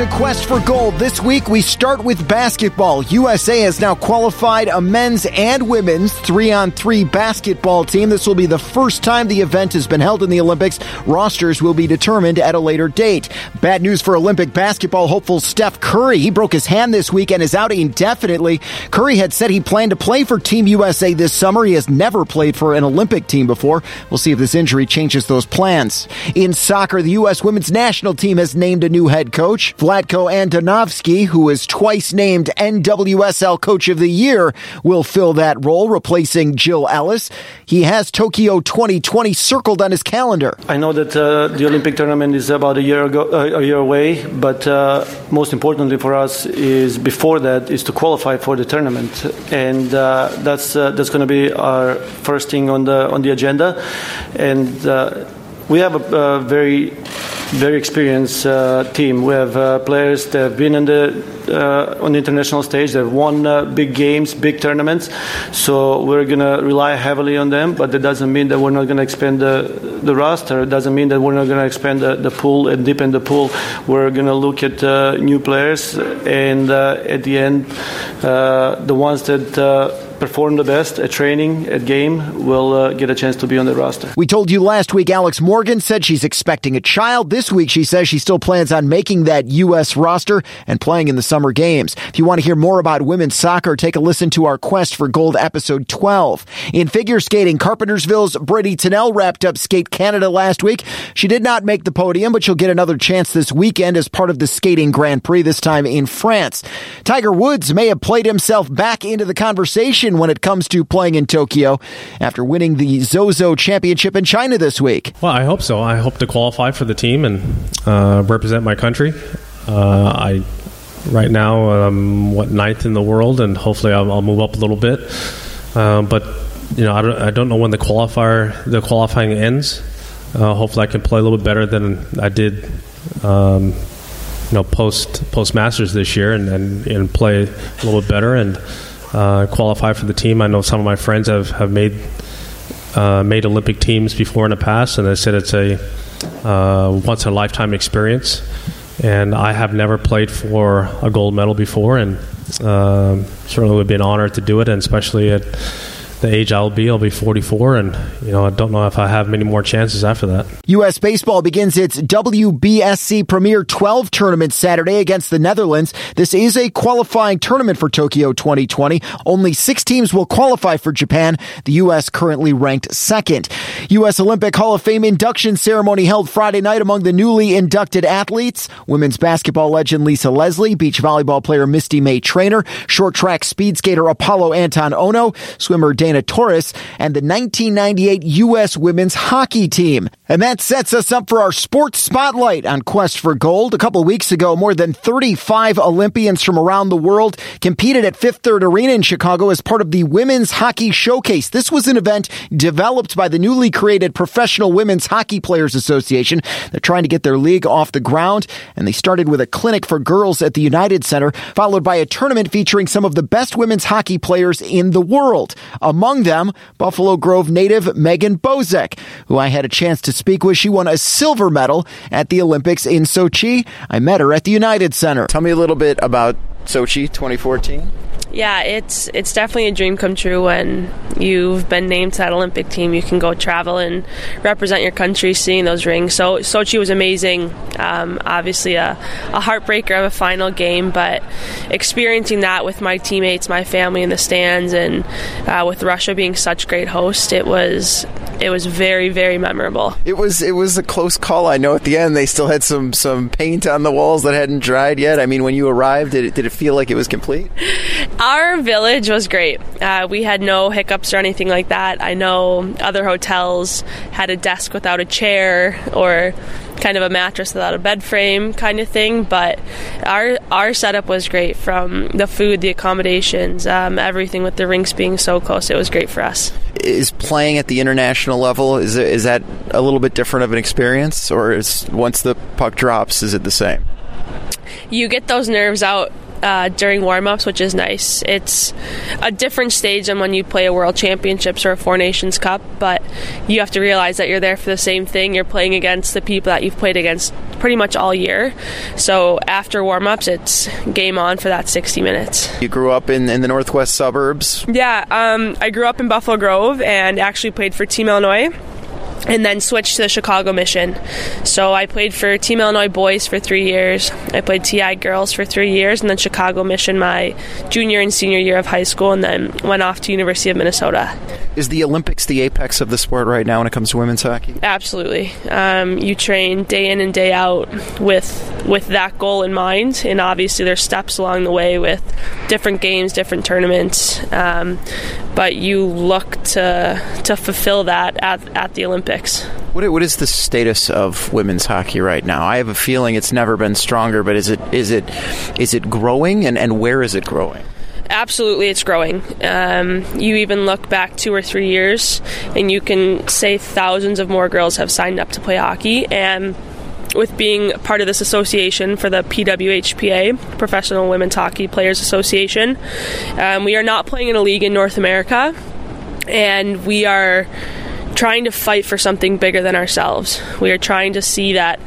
to Quest for Gold. This week we start with basketball. USA has now qualified a men's and women's three on three basketball team. This will be the first time the event has been held in the Olympics. Rosters will be determined at a later date. Bad news for Olympic basketball hopeful Steph Curry. He broke his hand this week and is out indefinitely. Curry had said he planned to play for Team USA this summer. He has never played for an Olympic team before. We'll see if this injury changes those plans. In soccer, the U.S. women's national team has named a new head coach. Vlatko Andonovski, who is twice named NWSL Coach of the Year, will fill that role, replacing Jill Ellis. He has Tokyo 2020 circled on his calendar. I know that uh, the Olympic tournament is about a year ago, uh, a year away, but uh, most importantly for us is before that is to qualify for the tournament, and uh, that's uh, that's going to be our first thing on the on the agenda, and uh, we have a, a very very experienced uh, team. We have uh, players that have been on the uh, on the international stage. They've won uh, big games, big tournaments. So we're going to rely heavily on them. But that doesn't mean that we're not going to expand the the roster. It doesn't mean that we're not going to expand the, the pool and deepen the pool. We're going to look at uh, new players, and uh, at the end, the ones that perform the best at training, at game, will uh, get a chance to be on the roster. We told you last week Alex Morgan said she's expecting a child. This week she says she still plans on making that U.S. roster and playing in the summer games. If you want to hear more about women's soccer, take a listen to our Quest for Gold episode 12. In figure skating, Carpentersville's Bradie Tennell wrapped up Skate Canada last week. She did not make the podium, but she'll get another chance this weekend as part of the Skating Grand Prix, this time in France. Tiger Woods may have played himself back into the conversation when it comes to playing in Tokyo after winning the Zozo Championship in China this week. Well, I hope so. I hope to qualify for the team and uh, represent my country. Uh, I right now um, what ninth in the world, and hopefully I'll, I'll move up a little bit. Uh, but you know, I don't, I don't, know when the qualifier the qualifying ends. Uh, hopefully, I can play a little bit better than I did. Um, you know, post post masters this year, and, and, and play a little bit better and uh, qualify for the team. I know some of my friends have have made uh, made Olympic teams before in the past, and they said it's a uh, once in a lifetime experience. And I have never played for a gold medal before, and um, certainly would be an honor to do it, and especially at the age I'll be. I'll be 44, and you know I don't know if I have many more chances after that. U.S. baseball begins its WBSC Premier 12 tournament Saturday against the Netherlands. This is a qualifying tournament for Tokyo 2020. Only six teams will qualify for Japan. The U.S. currently ranked second. U.S. Olympic Hall of Fame induction ceremony held Friday night among the newly inducted athletes: women's basketball legend Lisa Leslie, beach volleyball player Misty May Treanor, short track speed skater Apolo Anton Ohno, swimmer Dan Dana Torres and the 1998 U.S. women's hockey team. And that sets us up for our sports spotlight on Quest for Gold. A couple weeks ago, more than 35 Olympians from around the world competed at Fifth Third Arena in Chicago as part of the Women's Hockey Showcase. This was an event developed by the newly created Professional Women's Hockey Players Association. They're trying to get their league off the ground, and they started with a clinic for girls at the United Center, followed by a tournament featuring some of the best women's hockey players in the world. Among them, Buffalo Grove native Megan Bozek, who I had a chance to speak with. She won a silver medal at the Olympics in Sochi. I met her at the United Center. Tell me a little bit about Sochi 2014 yeah, it's it's definitely a dream come true when you've been named to that Olympic team. You can go travel and represent your country, seeing those rings. So Sochi was amazing. Um, obviously, a, a heartbreaker of a final game, but experiencing that with my teammates, my family in the stands, and uh, with Russia being such great host, it was it was very very memorable. It was it was a close call. I know at the end they still had some some paint on the walls that hadn't dried yet. I mean, when you arrived, did it, did it feel like it was complete? Our village was great. Uh, we had no hiccups or anything like that. I know other hotels had a desk without a chair or kind of a mattress without a bed frame kind of thing, but our our setup was great from the food, the accommodations, um, everything with the rinks being so close. It was great for us. Is playing at the international level is is that a little bit different of an experience, or is once the puck drops, is it the same? You get those nerves out uh, during warm-ups, which is nice. It's a different stage than when you play a World Championships or a Four Nations Cup, but you have to realize that you're there for the same thing. You're playing against the people that you've played against pretty much all year. So after warm-ups, it's game on for that 60 minutes. You grew up in, in the northwest suburbs. Yeah, um, I grew up in Buffalo Grove and actually played for Team Illinois and then switched to the Chicago Mission. So I played for Team Illinois boys for three years. I played TI girls for three years, and then Chicago Mission my junior and senior year of high school, and then went off to University of Minnesota. Is the Olympics the apex of the sport right now when it comes to women's hockey? Absolutely. Um, you train day in and day out with with that goal in mind, and obviously there's steps along the way with different games, different tournaments. Um, but you look to to fulfill that at, at the Olympics. What, what is the status of women's hockey right now? I have a feeling it's never been stronger, but is it is it is it growing, and, and where is it growing? absolutely it's growing. Um, you even look back two or three years, and you can say thousands of more girls have signed up to play hockey. And with being part of this association for the PWHPA, Professional Women's Hockey Players Association, um, we are not playing in a league in North America, and we are trying to fight for something bigger than ourselves. We are trying to see that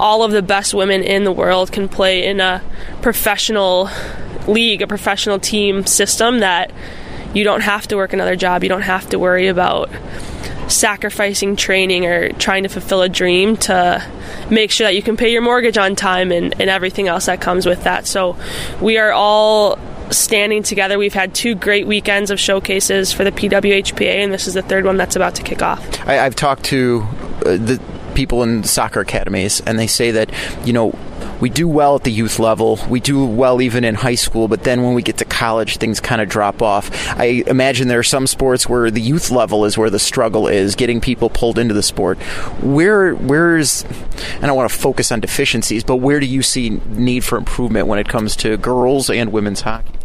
all of the best women in the world can play in a professional league, a professional team system that you don't have to work another job. You don't have to worry about sacrificing training or trying to fulfill a dream to make sure that you can pay your mortgage on time and, and everything else that comes with that. So we are all standing together. We've had two great weekends of showcases for the PWHPA, and this is the third one that's about to kick off. I, have talked to uh, the people in soccer academies, and they say that, you know, we do well at the youth level. We do well even in high school, but then when we get to college, things kind of drop off. I imagine there are some sports where the youth level is where the struggle is, getting people pulled into the sport. Where, where's, I don't want to focus on deficiencies, but where do you see need for improvement when it comes to girls and women's hockey?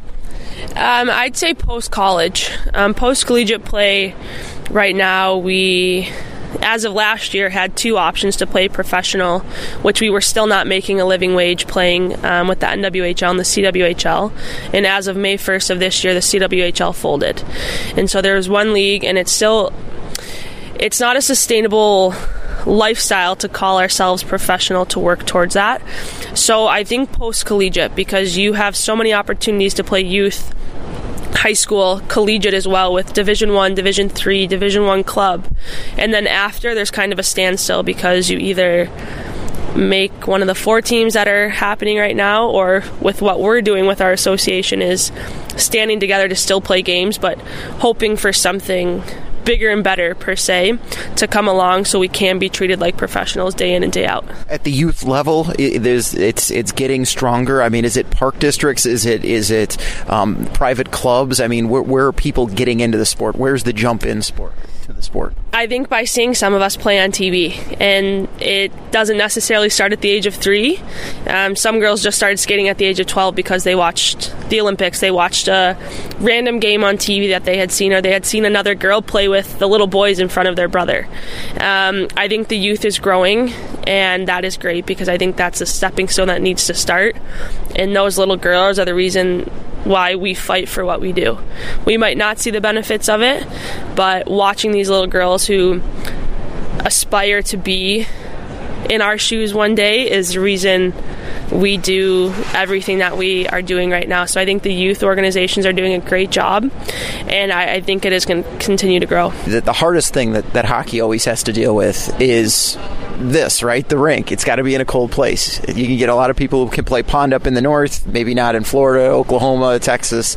Um, I'd say post college, um, post collegiate play. Right now, we as of last year, had two options to play professional, which we were still not making a living wage playing um, with the NWHL and the CWHL. And as of May 1st of this year, the CWHL folded. And so there was one league, and it's still, it's not a sustainable lifestyle to call ourselves professional to work towards that. So I think post collegiate because you have so many opportunities to play youth high school collegiate as well with division 1 division 3 division 1 club and then after there's kind of a standstill because you either make one of the four teams that are happening right now or with what we're doing with our association is standing together to still play games but hoping for something bigger and better per se to come along so we can be treated like professionals day in and day out. At the youth level it, it's it's getting stronger. I mean is it park districts? Is it is it um, private clubs? I mean where, where are people getting into the sport? Where's the jump in sport to the sport? I think by seeing some of us play on TV, and it doesn't necessarily start at the age of three. Um, some girls just started skating at the age of 12 because they watched the Olympics. They watched a random game on TV that they had seen, or they had seen another girl play with the little boys in front of their brother. Um, I think the youth is growing, and that is great because I think that's a stepping stone that needs to start. And those little girls are the reason why we fight for what we do. We might not see the benefits of it, but watching these little girls who aspire to be in our shoes one day is the reason we do everything that we are doing right now. So I think the youth organizations are doing a great job, and I, I think it is going to continue to grow. The, the hardest thing that, that hockey always has to deal with is this, right? The rink. It's got to be in a cold place. You can get a lot of people who can play pond up in the north, maybe not in Florida, Oklahoma, Texas.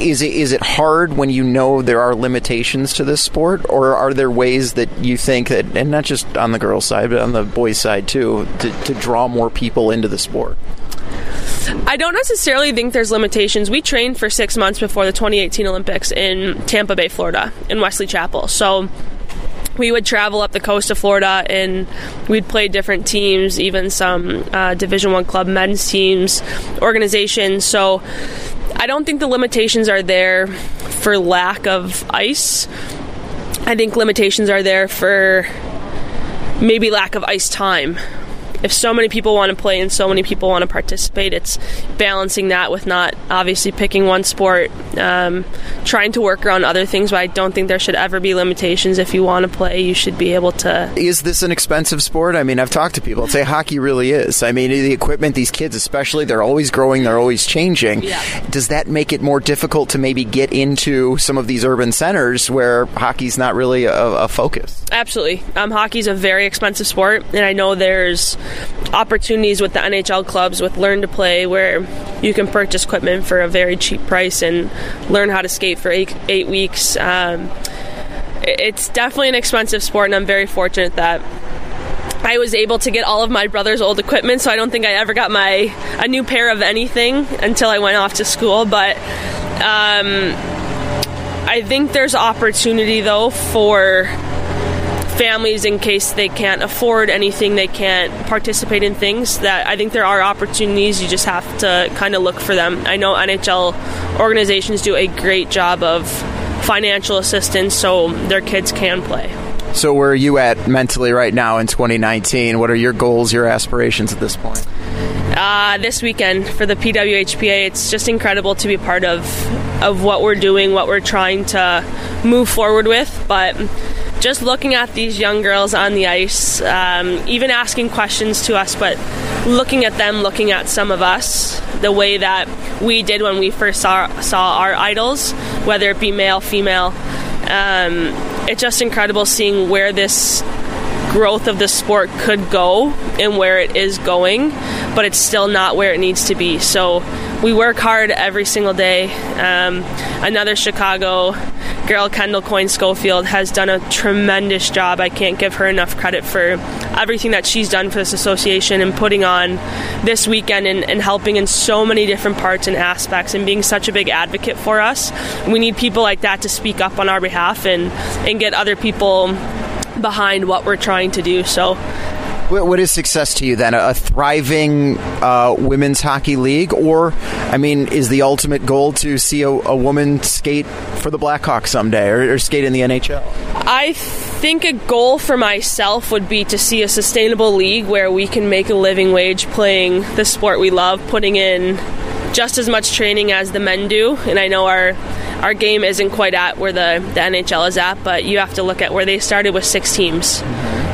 Is it is it hard when you know there are limitations to this sport, or are there ways that you think that, and not just on the girls' side, but on the boys' side too, to, to draw more people into the sport? I don't necessarily think there's limitations. We trained for six months before the 2018 Olympics in Tampa Bay, Florida, in Wesley Chapel. So we would travel up the coast of Florida and we'd play different teams, even some uh, Division One club men's teams, organizations. So I don't think the limitations are there for lack of ice. I think limitations are there for maybe lack of ice time if so many people want to play and so many people want to participate, it's balancing that with not obviously picking one sport, um, trying to work around other things. But I don't think there should ever be limitations. If you want to play, you should be able to. Is this an expensive sport? I mean, I've talked to people say hockey really is. I mean, the equipment, these kids especially, they're always growing, they're always changing. Yeah. Does that make it more difficult to maybe get into some of these urban centers where hockey's not really a, a focus? Absolutely. Um, hockey's a very expensive sport, and I know there's opportunities with the NHL clubs with Learn to Play where you can purchase equipment for a very cheap price and learn how to skate for eight, eight weeks. Um, it's definitely an expensive sport, and I'm very fortunate that I was able to get all of my brother's old equipment, so I don't think I ever got my a new pair of anything until I went off to school. But um, I think there's opportunity though for families in case they can't afford anything, they can't participate in things. That I think there are opportunities. You just have to kind of look for them. I know NHL organizations do a great job of financial assistance so their kids can play. So, where are you at mentally right now in 2019? What are your goals, your aspirations at this point? Uh, this weekend for the PWHPA, it's just incredible to be part of of what we're doing, what we're trying to move forward with. But just looking at these young girls on the ice, um, even asking questions to us, but looking at them, looking at some of us, the way that we did when we first saw saw our idols, whether it be male, female. Um, it's just incredible seeing where this growth of the sport could go and where it is going, but it's still not where it needs to be. So we work hard every single day. Um, another Chicago girl, Kendall Coyne Schofield, has done a tremendous job. I can't give her enough credit for everything that she's done for this association and putting on this weekend and, and helping in so many different parts and aspects and being such a big advocate for us. We need people like that to speak up on our behalf and, and get other people behind what we're trying to do. So what is success to you then? A thriving uh, women's hockey league, or I mean, is the ultimate goal to see a, a woman skate for the Blackhawks someday, or, or, skate in the NHL? I think a goal for myself would be to see a sustainable league where we can make a living wage playing the sport we love, putting in just as much training as the men do. And I know our our game isn't quite at where the, the NHL is at, but you have to look at where they started with six teams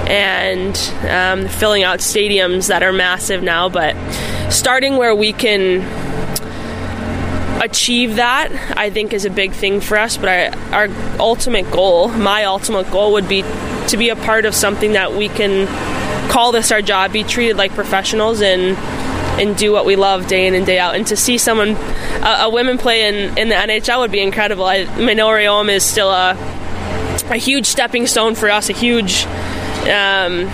and um, filling out stadiums that are massive now. But starting where we can achieve that, I think, is a big thing for us. But our, our ultimate goal, my ultimate goal, would be to be a part of something that we can call this our job, be treated like professionals, and and do what we love day in and day out. And to see someone, a, a women play in, in the NHL would be incredible. I, Manon Rhéaume is still a, a huge stepping stone for us, a huge um,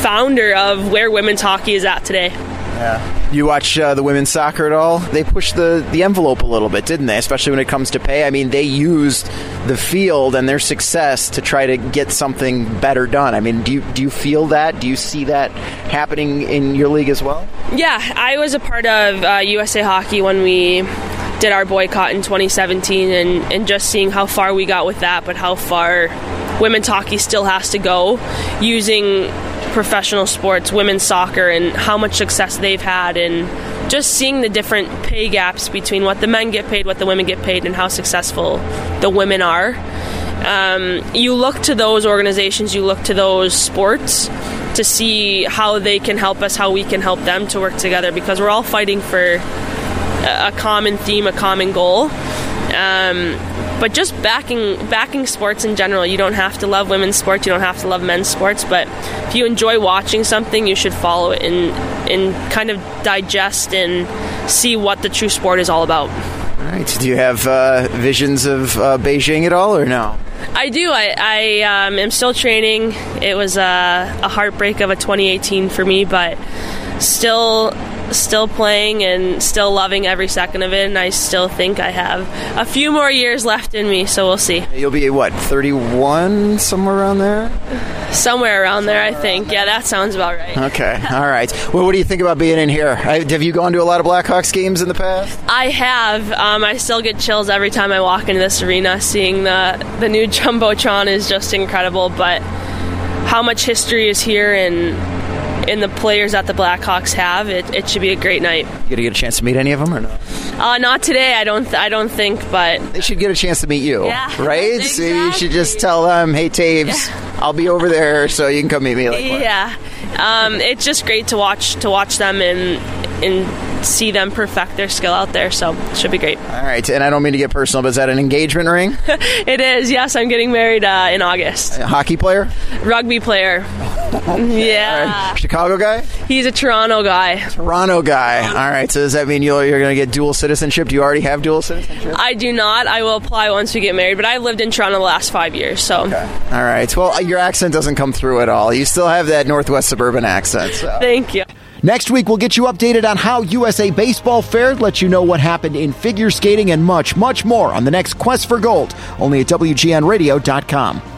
founder of where women's hockey is at today. Yeah. You watch uh, the women's soccer at all? They pushed the, the envelope a little bit, didn't they? Especially when it comes to pay. I mean, they used the field and their success to try to get something better done. I mean, do you do you feel that? Do you see that happening in your league as well? Yeah, I was a part of uh, USA Hockey when we did our boycott in 2017, and, and just seeing how far we got with that, but how far women's hockey still has to go using professional sports, women's soccer, and how much success they've had, and just seeing the different pay gaps between what the men get paid, what the women get paid, and how successful the women are. Um, you look to those organizations, you look to those sports to see how they can help us, how we can help them to work together because we're all fighting for a common theme, a common goal. Um, but just backing backing sports in general. You don't have to love women's sports. You don't have to love men's sports. But if you enjoy watching something, you should follow it and and kind of digest and see what the true sport is all about. All right. Do you have uh, visions of uh, Beijing at all, or no? I do. I, I um, am still training. It was a, a heartbreak of a 2018 for me, but still still playing and still loving every second of it and I still think I have a few more years left in me so we'll see. You'll be what 31 somewhere around there? Somewhere around there I think. Yeah, that sounds about right. Okay. All right. Well, what do you think about being in here? Have you gone to a lot of Blackhawks games in the past? I have. Um, I still get chills every time I walk into this arena seeing the the new jumbotron is just incredible, but how much history is here and in the players that the Blackhawks have, it, it should be a great night. You gonna get a chance to meet any of them or no? Uh, not today, I don't. Th- I don't think, but They should get a chance to meet you, Yeah, right? So you should just tell them, "Hey, Toews, I'll be over there, so you can come meet me." Like, yeah, um, it's just great to watch to watch them and and see them perfect their skill out there. So should be great. All right, and I don't mean to get personal, but is that an engagement ring? It is. Yes, I'm getting married uh, in August. A hockey player? Rugby player. Yeah, Chicago guy? he's a Toronto guy. Toronto guy. All right, so does that mean you're, you're going to get dual citizenship? Do you already have dual citizenship? I do not. I will apply once we get married, but I've lived in Toronto the last five years. So Okay. All right, well, your accent doesn't come through at all. You still have that Northwest suburban accent. So. thank you. Next week, we'll get you updated on how USA Baseball fared, let you know what happened in figure skating, and much, much more on the next Quest for Gold, only at WGNradio.com.